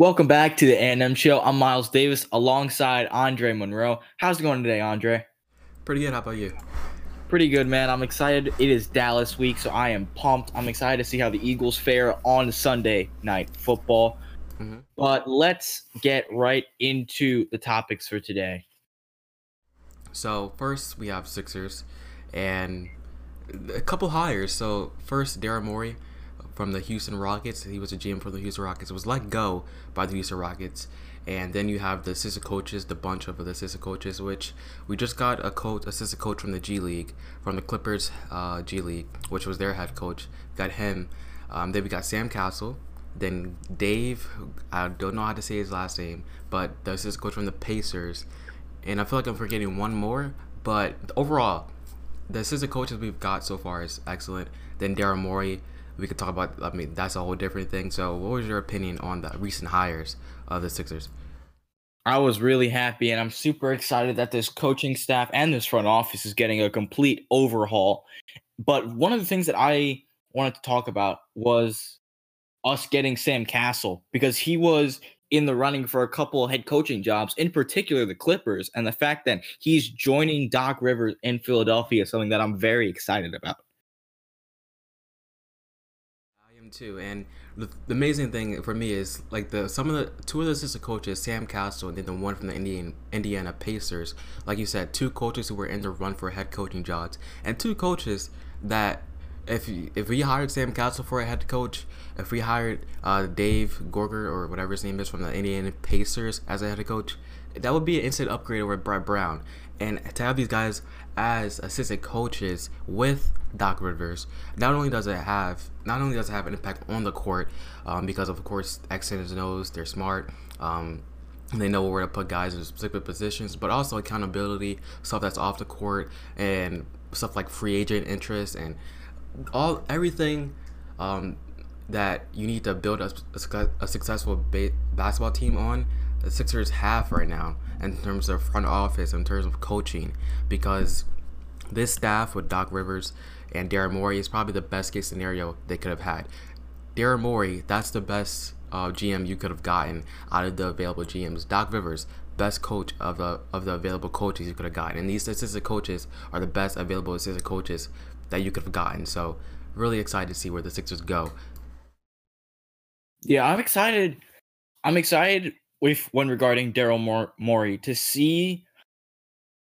Welcome back to the A&M show. I'm Miles Davis alongside Andre Monroe. How's it going today, Andre? Pretty good. How about you? Pretty good, man. I'm excited. It is Dallas week, so I am pumped. I'm excited to see how the Eagles fare on Sunday night football. Mm-hmm. But let's get right into the topics for today. So, first, we have Sixers and a couple hires. So, first, Daryl Morey from the Houston Rockets. He was a GM for the Houston Rockets. Was let go by the Houston Rockets. And then you have the assistant coaches, the bunch of the assistant coaches, which we just got a coach, assistant coach from the G League, from the Clippers uh, G League, which was their head coach. Got him. Um, then we got Sam Cassell. Then Dave, I don't know how to say his last name, but the assistant coach from the Pacers. And I feel like I'm forgetting one more, but overall, the assistant coaches we've got so far is excellent. Then Daryl Morey, we could talk about. I mean, that's a whole different thing. So, what was your opinion on the recent hires of the Sixers? I was really happy, and I'm super excited that this coaching staff and this front office is getting a complete overhaul. But one of the things that I wanted to talk about was us getting Sam Cassell because he was in the running for a couple of head coaching jobs, in particular the Clippers, and the fact that he's joining Doc Rivers in Philadelphia is something that I'm very excited about. Too. And the, the, amazing thing for me is like the some of the two of the assistant coaches, Sam Cassell and then the one from the Indian Indiana Pacers. Like you said, two coaches who were in the run for head coaching jobs, and two coaches that if if we hired Sam Cassell for a head coach, if we hired uh, Dave Joerger or whatever his name is from the Indiana Pacers as a head coach, that would be an instant upgrade over Brett Brown. And to have these guys as assistant coaches with Doc Rivers, not only does it have not only does it have an impact on the court, um, because of course X and knows they're smart. Um, they know where to put guys in specific positions, but also accountability, stuff that's off the court, and stuff like free agent interest and all everything um, that you need to build a, a, a successful ba- basketball team on. The Sixers have right now in terms of front office, in terms of coaching, because this staff with Doc Rivers and Daryl Morey is probably the best case scenario they could have had. Daryl Morey, that's the best uh, GM you could have gotten out of the available GMs. Doc Rivers, best coach of the of the available coaches you could have gotten, and these assistant coaches are the best available assistant coaches that you could have gotten. So, really excited to see where the Sixers go. Yeah, I'm excited. I'm excited with when regarding Daryl Morey to see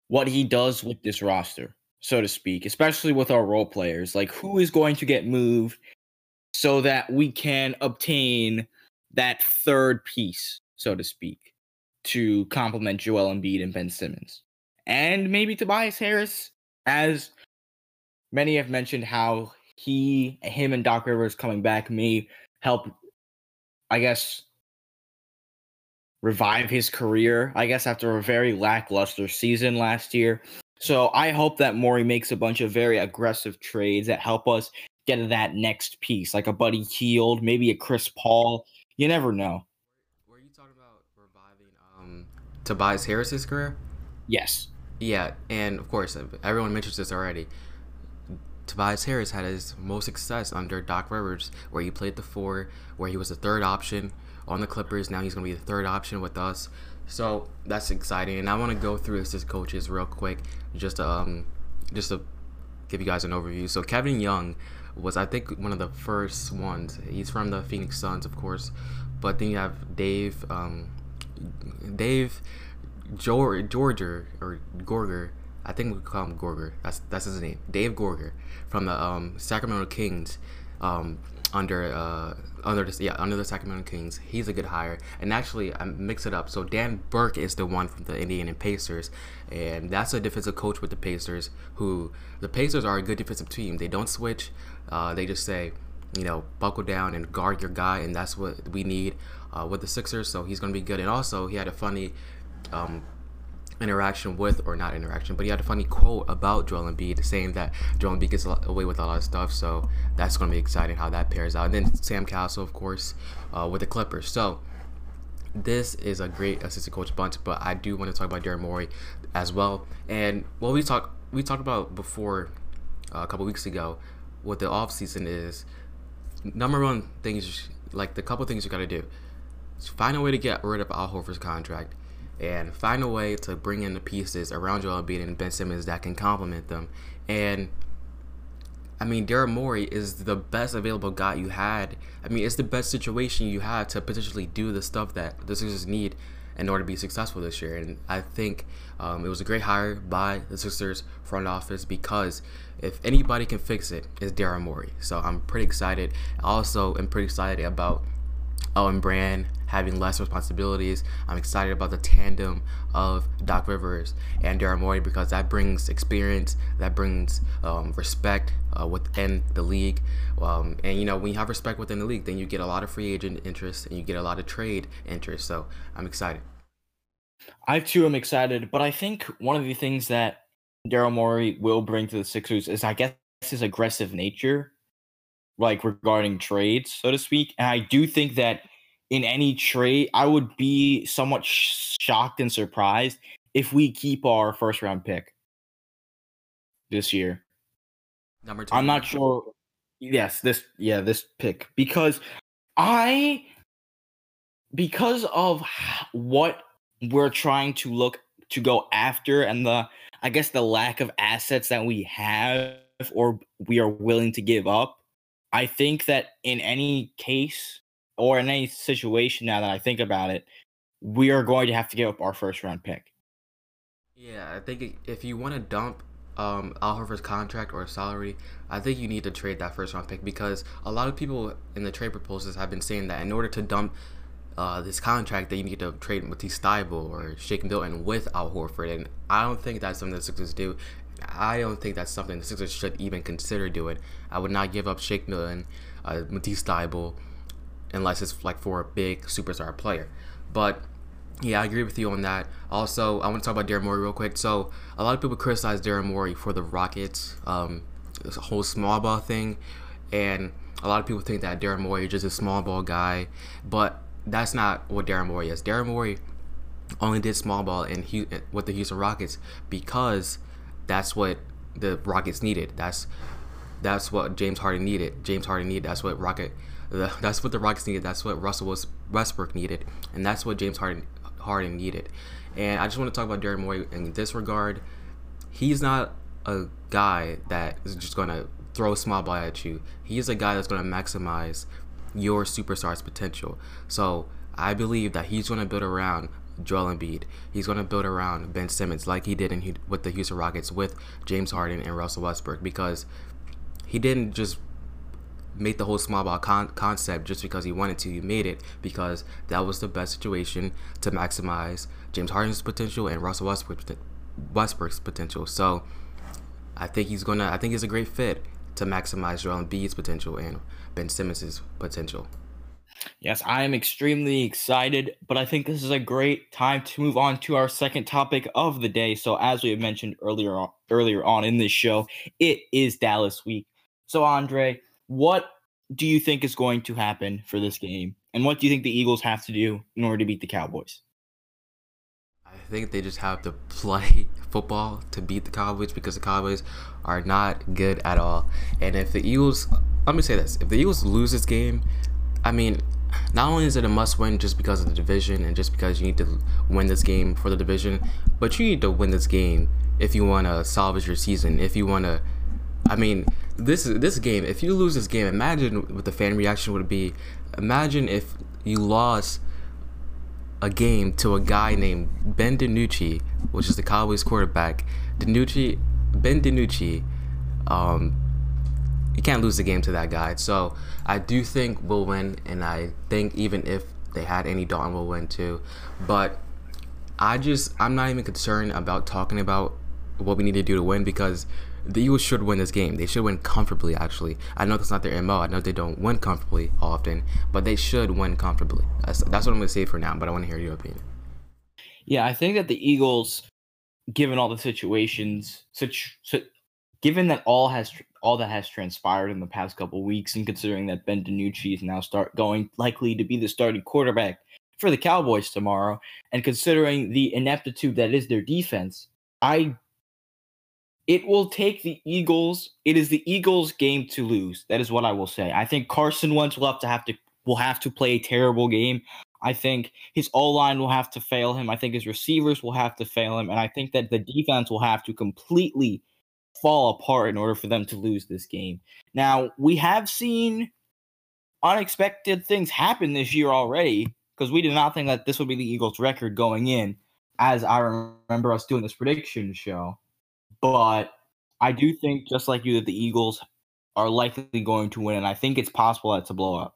what he does with this roster, so to speak, especially with our role players. Like who is going to get moved so that we can obtain that third piece, so to speak, to complement Joel Embiid and Ben Simmons. And maybe Tobias Harris, as many have mentioned how he him and Doc Rivers coming back may help I guess revive his career, I guess, after a very lackluster season last year. So I hope that Morey makes a bunch of very aggressive trades that help us get that next piece, like a Buddy Hield, maybe a Chris Paul. You never know. Were you talking about reviving um, Tobias Harris's career? Yes. Yeah, and of course, everyone mentions this already. Tobias Harris had his most success under Doc Rivers, where he played the four, where he was the third option, on the Clippers. Now he's going to be the third option with us. So that's exciting. And I want to go through this coaches real quick, just to, um, just to give you guys an overview. So Kevin Young was, I think, one of the first ones. He's from the Phoenix Suns, of course. But then you have Dave, um, Dave George, or Joerger. I think we call him Joerger. That's that's his name. Dave Joerger from the um, Sacramento Kings. Um, under uh under the yeah under the Sacramento Kings. He's a good hire. And actually, I mix it up. So Dan Burke is the one from the Indiana Pacers, and that's a defensive coach with the Pacers. Who the Pacers are a good defensive team. They don't switch. Uh, they just say, you know, buckle down and guard your guy, and that's what we need uh, with the Sixers. So he's gonna be good. And also, he had a funny. Um, interaction with, or not interaction, but he had a funny quote about Joel Embiid saying that Joel Embiid gets away with a lot of stuff. So that's going to be exciting how that pairs out. And then Sam Cassell, of course, uh, with the Clippers. So this is a great assistant coach bunch, but I do want to talk about Daryl Morey as well. And what we talked we talked about before uh, a couple weeks ago what the off season is number one things like the couple things you got to do. find a way to get rid of Al Horford's contract and find a way to bring in the pieces around Joel Embiid and Ben Simmons that can complement them. And I mean, Daryl Morey is the best available guy you had. I mean, it's the best situation you had to potentially do the stuff that the Sixers need in order to be successful this year. And I think um, it was a great hire by the Sixers front office because if anybody can fix it, it's Daryl Morey. So I'm pretty excited. Also, I'm pretty excited about Elton Brand having less responsibilities. I'm excited about the tandem of Doc Rivers and Daryl Morey because that brings experience, that brings um, respect uh, within the league. Um, and you know, when you have respect within the league, then you get a lot of free agent interest and you get a lot of trade interest. So I'm excited. I too am excited, but I think one of the things that Daryl Morey will bring to the Sixers is, I guess, his aggressive nature, like regarding trades, so to speak. And I do think that in any trade, I would be somewhat sh- shocked and surprised if we keep our first round pick this year. Number two. I'm not sure. Yes, this yeah, this pick because I because of what we're trying to look to go after and the I guess the lack of assets that we have or we are willing to give up. I think that in any case or in any situation now that I think about it, we are going to have to give up our first round pick. Yeah, I think if you want to dump um, Al Horford's contract or salary, I think you need to trade that first round pick because a lot of people in the trade proposals have been saying that in order to dump uh, this contract, that you need to trade Matisse Thybulle or Shake Milton with Al Horford, and I don't think that's something the Sixers do. I don't think that's something the Sixers should even consider doing. I would not give up Shake Milton, uh, Matisse Thybulle, unless it's like for a big superstar player. But yeah, I agree with you on that. Also, I want to talk about Daryl Morey real quick. So, a lot of people criticize Daryl Morey for the Rockets, um, this whole small ball thing, and a lot of people think that Daryl Morey is just a small ball guy, but that's not what Daryl Morey is. Daryl Morey only did small ball in with the Houston Rockets because that's what the Rockets needed. That's that's what James Harden needed. James Harden needed. That's what Rocket. That's what the Rockets needed. That's what Russell Westbrook needed, and that's what James Harden Harden needed. And I just want to talk about Daryl Morey in this regard. He's not a guy that is just going to throw a small ball at you. He's a guy that's going to maximize your superstar's potential. So I believe that he's going to build around Joel Embiid. He's going to build around Ben Simmons like he did in with the Houston Rockets with James Harden and Russell Westbrook because he didn't just made the whole small ball con- concept just because he wanted to. He made it because that was the best situation to maximize James Harden's potential and Russell Westbrook's, Westbrook's potential. So I think he's gonna. I think he's a great fit to maximize Joel Embiid's potential and Ben Simmons's potential. Yes, I am extremely excited, but I think this is a great time to move on to our second topic of the day. So, as we have mentioned earlier on, earlier on in this show, it is Dallas week. So, Andre, what do you think is going to happen for this game? And what do you think the Eagles have to do in order to beat the Cowboys? I think they just have to play football to beat the Cowboys because the Cowboys are not good at all. And if the Eagles, let me say this if the Eagles lose this game, I mean, not only is it a must win just because of the division and just because you need to win this game for the division, but you need to win this game if you want to salvage your season, if you want to I mean, this this game. If you lose this game, imagine what the fan reaction would be. Imagine if you lost a game to a guy named Ben DiNucci, which is the Cowboys quarterback. DiNucci, Ben DiNucci, um, you can't lose the game to that guy. So I do think we'll win, and I think even if they had Andy Dalton, will win too. But I just I'm not even concerned about talking about what we need to do to win because the Eagles should win this game. They should win comfortably, actually. I know that's not their MO. I know they don't win comfortably often, but they should win comfortably. That's, that's what I'm going to say for now, but I want to hear your opinion. Yeah, I think that the Eagles, given all the situations, such, such given that all has all that has transpired in the past couple weeks, and considering that Ben DiNucci is now start going likely to be the starting quarterback for the Cowboys tomorrow, and considering the ineptitude that is their defense, I it will take the Eagles. It is the Eagles' game to lose. That is what I will say. I think Carson Wentz will have to have to will have to play a terrible game. I think his O line will have to fail him. I think his receivers will have to fail him. And I think that the defense will have to completely fall apart in order for them to lose this game. Now, we have seen unexpected things happen this year already because we did not think that this would be the Eagles' record going in, as I remember us doing this prediction show. But I do think, just like you, that the Eagles are likely going to win, and I think it's possible that it's a blowout.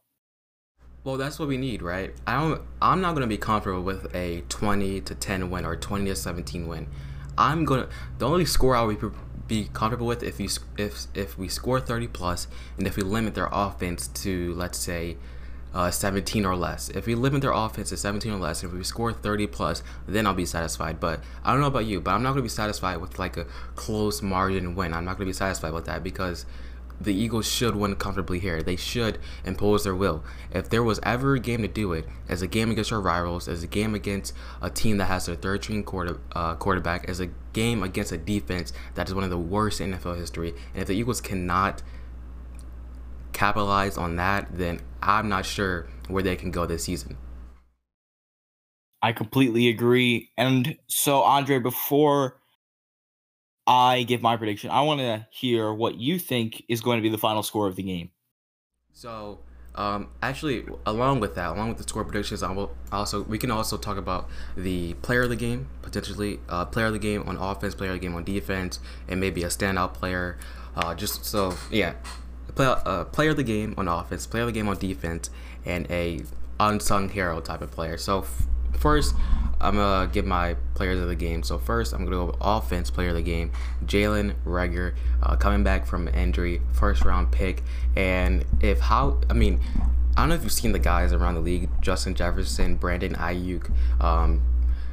Well, that's what we need, right? I don't. I'm not going to be comfortable with a 20 to 10 win or 20 to 17 win. I'm gonna. The only score I'll be be comfortable with if you if if we score 30 plus and if we limit their offense to let's say uh, 17 or less. If we limit their offense to 17 or less, if we score 30 plus, then I'll be satisfied. But I don't know about you, but I'm not gonna be satisfied with like a close margin win. I'm not gonna be satisfied with that because the Eagles should win comfortably here. They should impose their will. If there was ever a game to do it, as a game against our rivals, as a game against a team that has their third string quarter, uh, quarterback, as a game against a defense that is one of the worst in NFL history, and if the Eagles cannot capitalize on that, then I'm not sure where they can go this season. I completely agree. And so, Andre, before I give my prediction. I want to hear what you think is going to be the final score of the game. So, um, actually, along with that, along with the score predictions, I will also we can also talk about the player of the game potentially, uh, player of the game on offense, player of the game on defense, and maybe a standout player. Uh, just so yeah, play, uh, player of the game on offense, player of the game on defense, and a unsung hero type of player. So f- first, I'm gonna give my players of the game. So first, I'm gonna go offense player of the game, Jalen Reagor, uh, coming back from injury, first round pick. And if how, I mean, I don't know if you've seen the guys around the league: Justin Jefferson, Brandon Aiyuk, um,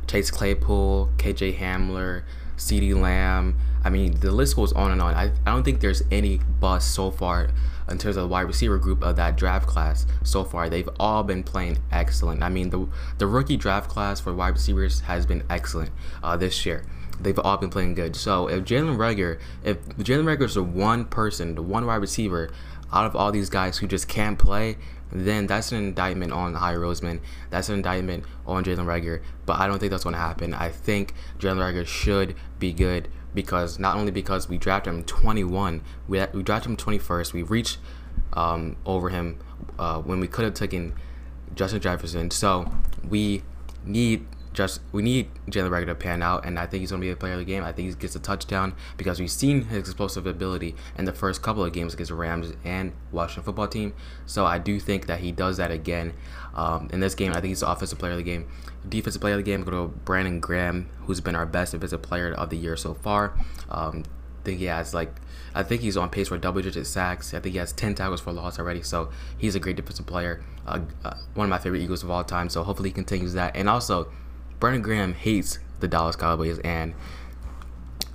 Chase Claypool, KJ Hamler, CeeDee Lamb. I mean, the list goes on and on. I, I don't think there's any bust so far in terms of the wide receiver group of that draft class so far. They've all been playing excellent. I mean, the the rookie draft class for wide receivers has been excellent uh, this year. They've all been playing good. So if Jalen Reagor, if Jalen Reagor is the one person, the one wide receiver out of all these guys who just can't play, then that's an indictment on Howie Roseman. That's an indictment on Jalen Reagor. But I don't think that's going to happen. I think Jalen Reagor should be good because not only because we drafted him 21, we, we drafted him 21st, we reached um, over him uh, when we could have taken Justin Jefferson. So we need just we need Jalen Reagor to pan out, and I think he's going to be a player of the game. I think he gets a touchdown because we've seen his explosive ability in the first couple of games against the Rams and Washington football team. So I do think that he does that again um, in this game. I think he's the offensive player of the game. Defensive player of the game, go to Brandon Graham, who's been our best defensive player of the year so far. Um, I think he has like I think he's on pace for double digit sacks. I think he has 10 tackles for loss already. So he's a great defensive player. Uh, uh, one of my favorite Eagles of all time. So hopefully he continues that. And also, Brandon Graham hates the Dallas Cowboys, and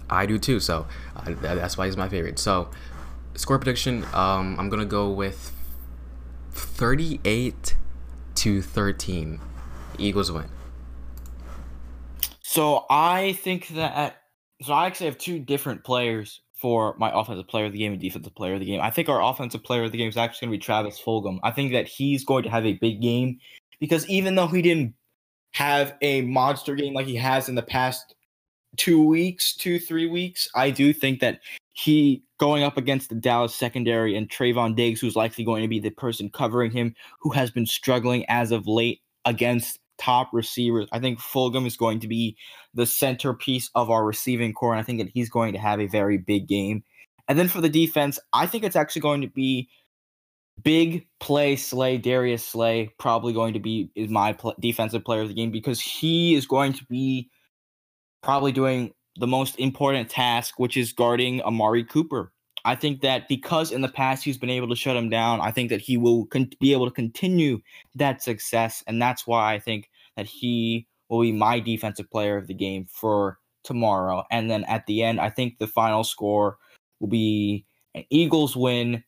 I do too. So uh, that's why he's my favorite. So score prediction, um, I'm gonna go with 38 to 13. Eagles win. So I think that so I actually have two different players for my offensive player of the game and defensive player of the game. I think our offensive player of the game is actually going to be Travis Fulgham. I think that he's going to have a big game because even though he didn't have a monster game like he has in the past two weeks, two, three weeks, I do think that he going up against the Dallas secondary and Trevon Diggs, who's likely going to be the person covering him, who has been struggling as of late against top receivers. I think Fulgham is going to be the centerpiece of our receiving corps, and I think that he's going to have a very big game. And then for the defense, I think it's actually going to be big play Slay, Darius Slay, probably going to be is my pl- defensive player of the game because he is going to be probably doing the most important task, which is guarding Amari Cooper. I think that because in the past he's been able to shut him down, I think that he will con- be able to continue that success, and that's why I think that he will be my defensive player of the game for tomorrow. And then at the end, I think the final score will be an Eagles win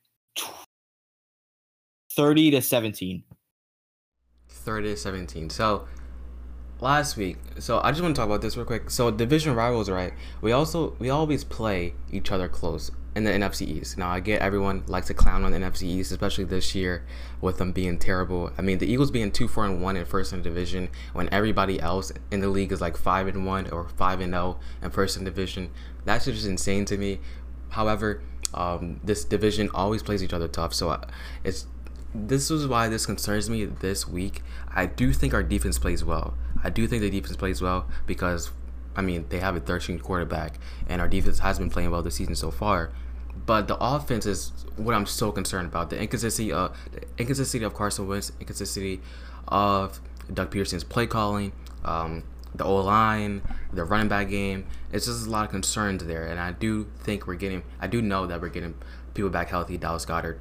30 to 17. 30 to 17. So last week. So I just want to talk about this real quick. So division rivals, right? We also we always play each other close in the NFC East. Now I get everyone likes to clown on the NFC East, especially this year with them being terrible. I mean, the Eagles being two four and one in first in division when everybody else in the league is like five and one or five and zero in first in division. That's just insane to me. However, um, this division always plays each other tough, so it's this is why this concerns me this week. I do think our defense plays well. I do think the defense plays well because, I mean, they have a 13 quarterback, and our defense has been playing well this season so far. But the offense is what I'm so concerned about. The inconsistency of the inconsistency of Carson Wentz, inconsistency of Doug Pederson's play calling, um, the O line, the running back game. It's just a lot of concerns there, and I do think we're getting. I do know that we're getting people back healthy. Dallas Goedert,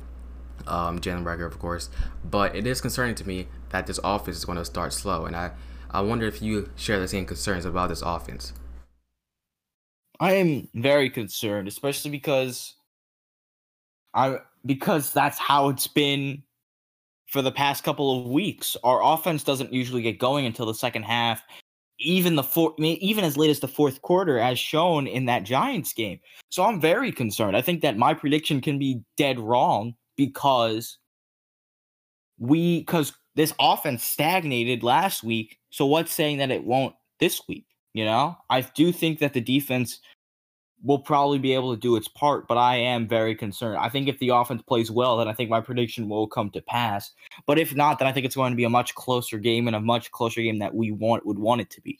um, Jalen Reagor, of course. But it is concerning to me that this offense is going to start slow, and I, I wonder if you share the same concerns about this offense. I am very concerned, especially because I because that's how it's been for the past couple of weeks. Our offense doesn't usually get going until the second half, even the four, even as late as the fourth quarter, as shown in that Giants game. So I'm very concerned. I think that my prediction can be dead wrong because we because this offense stagnated last week. So what's saying that it won't this week? You know, I do think that the defense will probably be able to do its part, but I am very concerned. I think if the offense plays well, then I think my prediction will come to pass. But if not, then I think it's going to be a much closer game and a much closer game that we want would want it to be.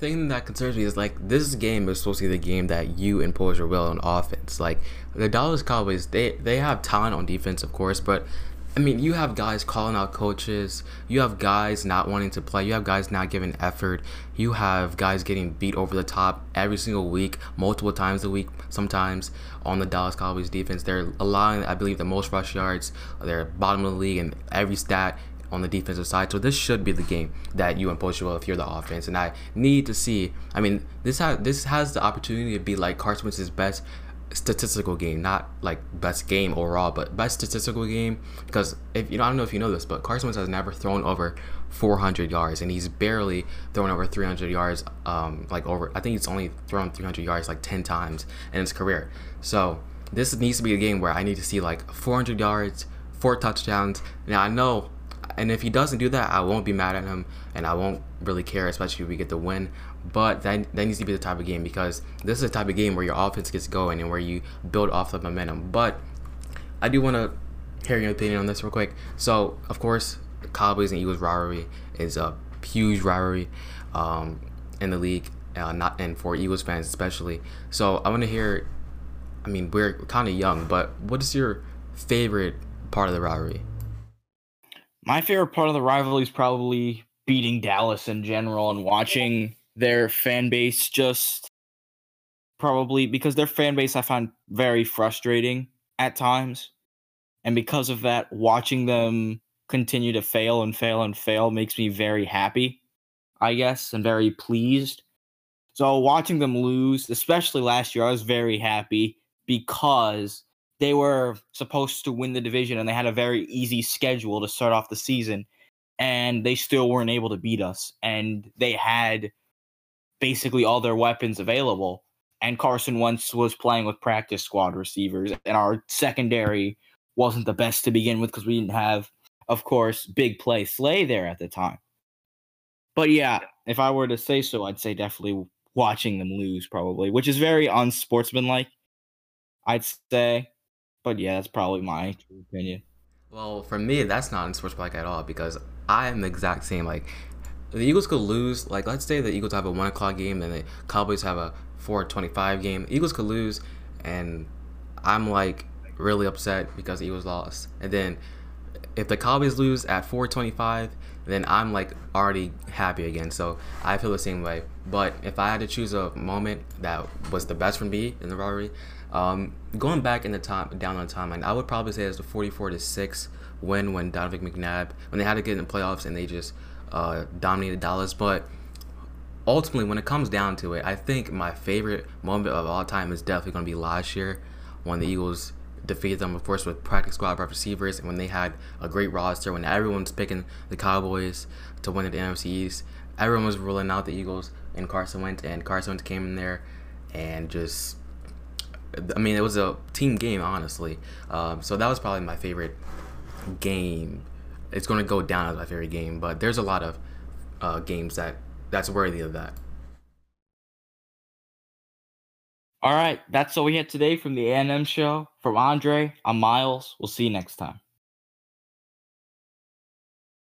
Thing that concerns me is like this game is supposed to be the game that you impose your will on offense. Like the Dallas Cowboys, they they have talent on defense, of course, but I mean, you have guys calling out coaches. You have guys not wanting to play. You have guys not giving effort. You have guys getting beat over the top every single week, multiple times a week, sometimes on the Dallas Cowboys defense. They're allowing, I believe, the most rush yards. They're bottom of the league in every stat on the defensive side. So this should be the game that you impose will if you're the offense. And I need to see. I mean, this has this has the opportunity to be like Carson Wentz's best statistical game, not like best game overall, but best statistical game. Because if you know, I don't know if you know this, but Carson Wentz has never thrown over 400 yards, and he's barely thrown over 300 yards. Um, like over, I think he's only thrown 300 yards like 10 times in his career. So this needs to be a game where I need to see like 400 yards, four touchdowns. Now I know and if he doesn't do that, I won't be mad at him, and I won't really care, especially if we get the win. But that that needs to be the type of game because this is the type of game where your offense gets going and where you build off the momentum. But I do want to hear your opinion on this real quick. So, of course, Cowboys and Eagles rivalry is a huge rivalry um, in the league, uh, not and for Eagles fans especially. So, I want to hear. I mean, we're kind of young, but what is your favorite part of the rivalry? My favorite part of the rivalry is probably beating Dallas in general and watching their fan base just probably because their fan base I find very frustrating at times. And because of that, watching them continue to fail and fail and fail makes me very happy, I guess, and very pleased. So watching them lose, especially last year, I was very happy because they were supposed to win the division and they had a very easy schedule to start off the season and they still weren't able to beat us and they had basically all their weapons available and Carson Wentz was playing with practice squad receivers and our secondary wasn't the best to begin with because we didn't have of course big play Slay there at the time. But yeah, if I were to say so, I'd say definitely watching them lose probably, which is very unsportsmanlike. I'd say but yeah, that's probably my true opinion. Well, for me, that's not unsportsmanlike at all because I am the exact same. Like, the Eagles could lose. Like, let's say the Eagles have a one o'clock game and the Cowboys have a four twenty-five game. The Eagles could lose, and I'm like really upset because the Eagles lost. And then if the Cowboys lose at four twenty-five, then I'm like already happy again. So I feel the same way. But if I had to choose a moment that was the best for me in the rivalry, um, going back in the time down on the timeline, I would probably say it's the 44 to six win when Donovan McNabb when they had to get in the playoffs and they just uh, dominated Dallas. But ultimately, when it comes down to it, I think my favorite moment of all time is definitely going to be last year when the Eagles defeated them, of course, with practice squad receivers, and when they had a great roster, when everyone's picking the Cowboys to win the NFC East, everyone was ruling out the Eagles and Carson Wentz, and Carson Wentz came in there and just. I mean, it was a team game, honestly. Um, so that was probably my favorite game. It's going to go down as my favorite game, but there's a lot of uh, games that that's worthy of that. All right, that's all we had today from the A&M show. From Andre, I'm Miles. We'll see you next time.